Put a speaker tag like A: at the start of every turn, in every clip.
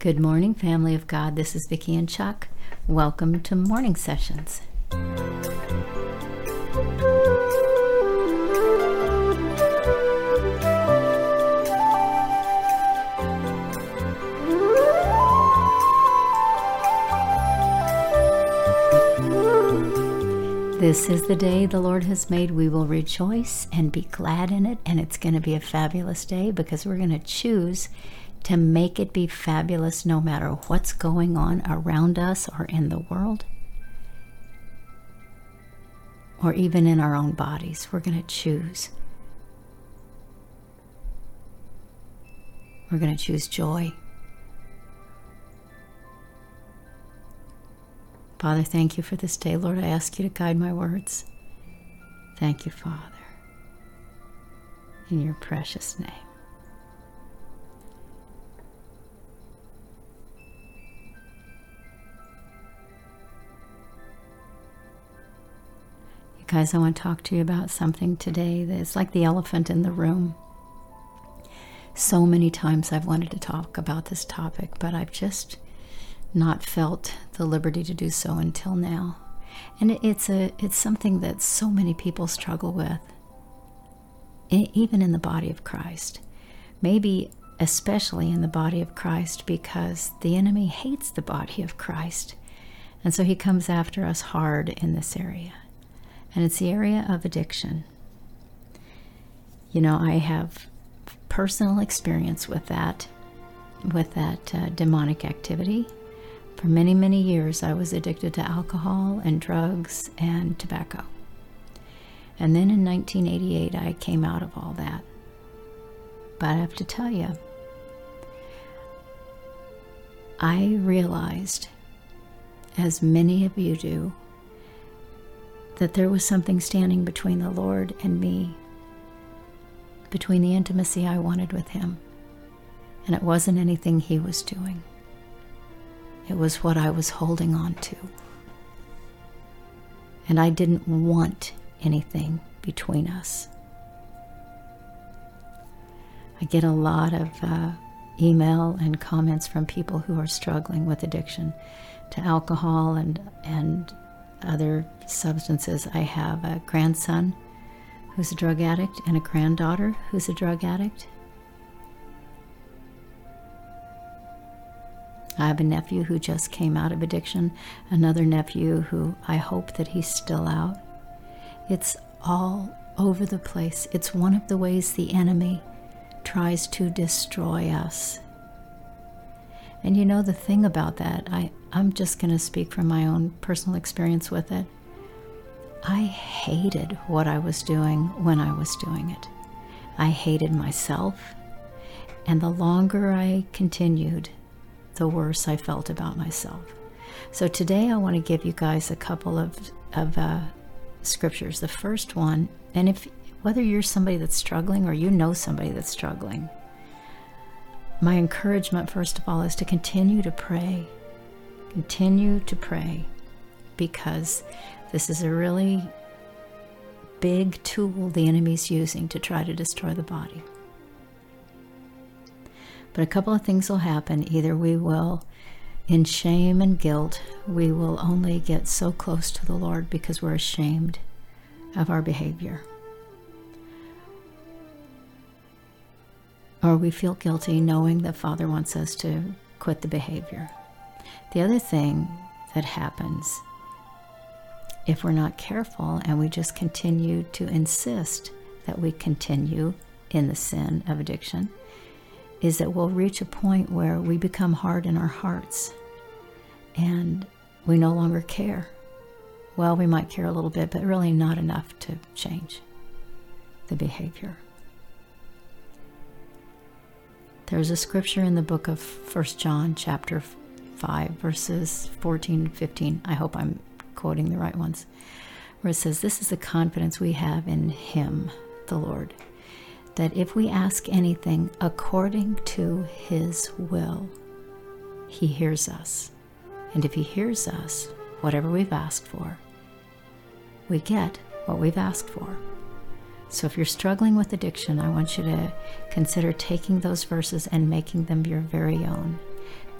A: Good morning, family of God. This is Vicki and Chuck. Welcome to Morning Sessions. This is the day the Lord has made. We will rejoice and be glad in it. And it's going to be a fabulous day because we're going to choose to make it be fabulous no matter what's going on around us or in the world or even in our own bodies. We're going to choose. We're going to choose joy. Father, thank you for this day. Lord, I ask you to guide my words. Thank you, Father. In your precious name. Guys, I want to talk to you about something today that's like the elephant in the room. So many times I've wanted to talk about this topic, but I've just not felt the liberty to do so until now. And it's a it's something that so many people struggle with. Even in the body of Christ. Maybe especially in the body of Christ because the enemy hates the body of Christ. And so he comes after us hard in this area. And it's the area of addiction. You know, I have personal experience with that with that uh, demonic activity for many, many years, I was addicted to alcohol and drugs and tobacco. And then in 1988, I came out of all that. But I have to tell you, I realized, as many of you do, that there was something standing between the Lord and me, between the intimacy I wanted with Him. And it wasn't anything He was doing. It was what I was holding on to. And I didn't want anything between us. I get a lot of uh, email and comments from people who are struggling with addiction to alcohol and, and other substances. I have a grandson who's a drug addict and a granddaughter who's a drug addict. I have a nephew who just came out of addiction, another nephew who I hope that he's still out. It's all over the place. It's one of the ways the enemy tries to destroy us. And you know the thing about that, I, I'm just going to speak from my own personal experience with it. I hated what I was doing when I was doing it. I hated myself. And the longer I continued, the worse I felt about myself. So today I want to give you guys a couple of, of uh, scriptures. The first one, and if whether you're somebody that's struggling or you know somebody that's struggling, my encouragement, first of all, is to continue to pray. Continue to pray because this is a really big tool the enemy's using to try to destroy the body. But a couple of things will happen. Either we will, in shame and guilt, we will only get so close to the Lord because we're ashamed of our behavior. Or we feel guilty knowing that Father wants us to quit the behavior. The other thing that happens if we're not careful and we just continue to insist that we continue in the sin of addiction is that we'll reach a point where we become hard in our hearts and we no longer care. Well, we might care a little bit, but really not enough to change the behavior. There's a scripture in the book of First John, chapter 5, verses 14 and 15. I hope I'm quoting the right ones, where it says, This is the confidence we have in Him, the Lord that if we ask anything according to His will, He hears us. And if He hears us, whatever we've asked for, we get what we've asked for. So if you're struggling with addiction, I want you to consider taking those verses and making them your very own.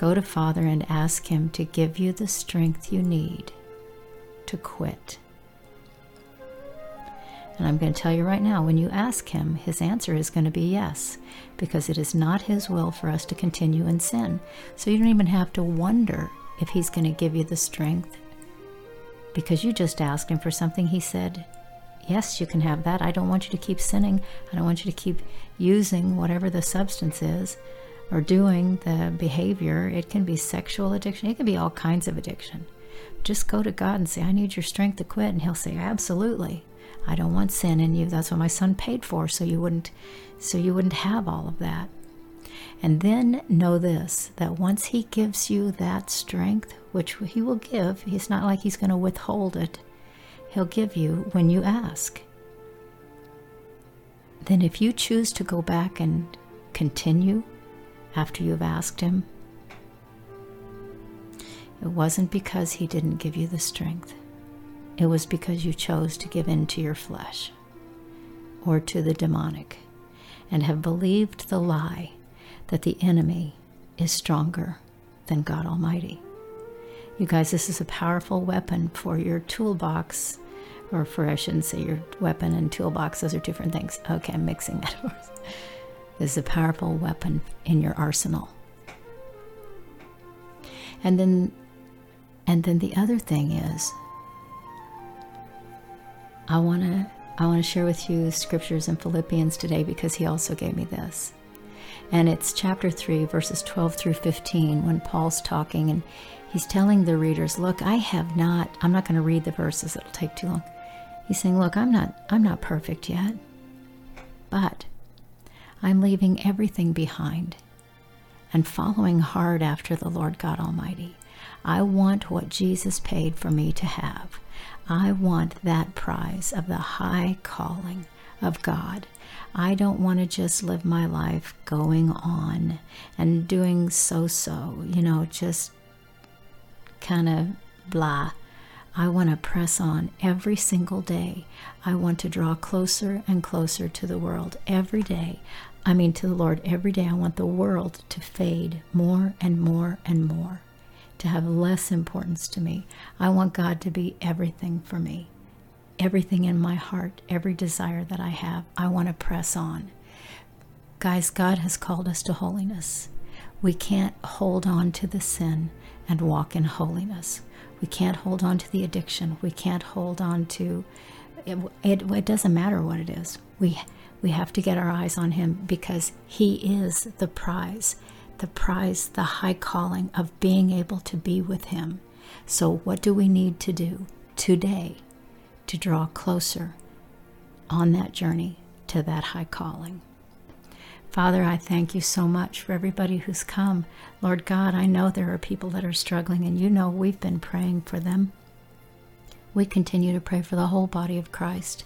A: Go to Father and ask Him to give you the strength you need to quit. And I'm going to tell you right now when you ask Him, His answer is going to be yes, because it is not His will for us to continue in sin. So you don't even have to wonder if He's going to give you the strength because you just asked Him for something. He said, Yes, you can have that. I don't want you to keep sinning. I don't want you to keep using whatever the substance is or doing the behavior. It can be sexual addiction, it can be all kinds of addiction. Just go to God and say, I need your strength to quit. And He'll say, Absolutely. I don't want sin in you. That's what my son paid for, so you wouldn't so you wouldn't have all of that. And then know this that once he gives you that strength, which he will give, he's not like he's going to withhold it. He'll give you when you ask. Then if you choose to go back and continue after you've asked him, it wasn't because he didn't give you the strength. It was because you chose to give in to your flesh or to the demonic and have believed the lie that the enemy is stronger than God Almighty. You guys, this is a powerful weapon for your toolbox, or for, I shouldn't say your weapon and toolbox, those are different things. Okay, I'm mixing metaphors. Is a powerful weapon in your arsenal. And then and then the other thing is I want to I want to share with you scriptures in Philippians today because he also gave me this. And it's chapter 3 verses 12 through 15 when Paul's talking and he's telling the readers, "Look, I have not I'm not going to read the verses, it'll take too long." He's saying, "Look, I'm not I'm not perfect yet. But I'm leaving everything behind and following hard after the Lord God Almighty. I want what Jesus paid for me to have. I want that prize of the high calling of God. I don't want to just live my life going on and doing so so, you know, just kind of blah. I want to press on every single day. I want to draw closer and closer to the world every day. I mean, to the Lord every day. I want the world to fade more and more and more to have less importance to me. I want God to be everything for me, everything in my heart, every desire that I have. I want to press on. Guys, God has called us to holiness. We can't hold on to the sin and walk in holiness. We can't hold on to the addiction. We can't hold on to it, it, it doesn't matter what it is. We we have to get our eyes on him because he is the prize the prize, the high calling of being able to be with Him. So, what do we need to do today to draw closer on that journey to that high calling? Father, I thank you so much for everybody who's come. Lord God, I know there are people that are struggling, and you know we've been praying for them. We continue to pray for the whole body of Christ.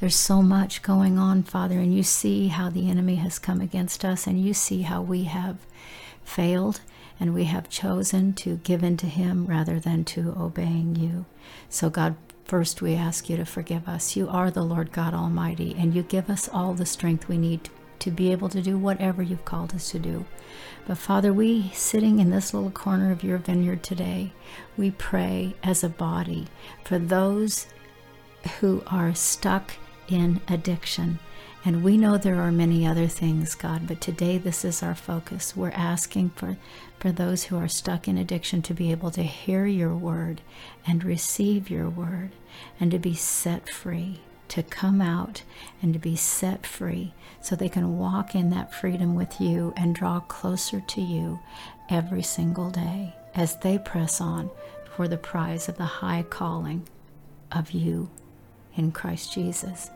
A: There's so much going on, Father, and you see how the enemy has come against us, and you see how we have failed and we have chosen to give in to Him rather than to obeying you. So, God, first we ask you to forgive us. You are the Lord God Almighty, and you give us all the strength we need to be able to do whatever you've called us to do. But Father, we sitting in this little corner of your vineyard today, we pray as a body for those who are stuck in addiction and we know there are many other things, God, but today this is our focus. We're asking for, for those who are stuck in addiction to be able to hear your word and receive your word and to be set free, to come out and to be set free so they can walk in that freedom with you and draw closer to you every single day as they press on for the prize of the high calling of you in Christ Jesus.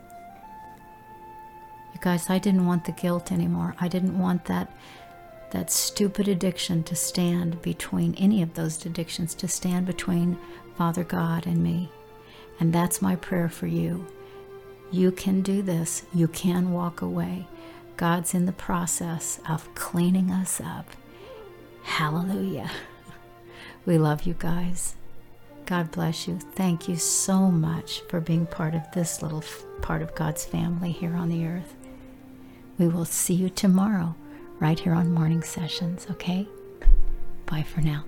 A: You guys, I didn't want the guilt anymore. I didn't want that that stupid addiction to stand between any of those addictions to stand between Father God and me. And that's my prayer for you. You can do this. You can walk away. God's in the process of cleaning us up. Hallelujah. We love you guys. God bless you. Thank you so much for being part of this little part of God's family here on the earth. We will see you tomorrow right here on Morning Sessions, okay? Bye for now.